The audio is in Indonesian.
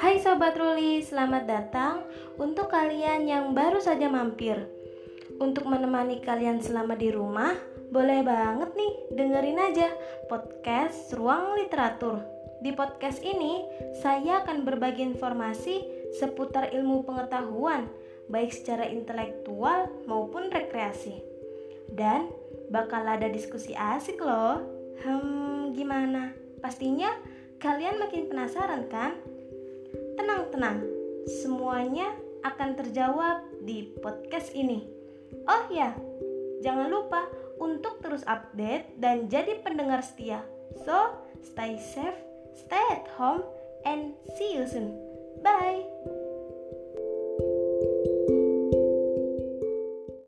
Hai Sobat Ruli, selamat datang untuk kalian yang baru saja mampir Untuk menemani kalian selama di rumah, boleh banget nih dengerin aja podcast Ruang Literatur Di podcast ini, saya akan berbagi informasi seputar ilmu pengetahuan Baik secara intelektual maupun rekreasi Dan bakal ada diskusi asik loh Hmm, gimana? Pastinya kalian makin penasaran kan? Tenang, tenang. Semuanya akan terjawab di podcast ini. Oh ya, jangan lupa untuk terus update dan jadi pendengar setia. So, stay safe, stay at home, and see you soon. Bye.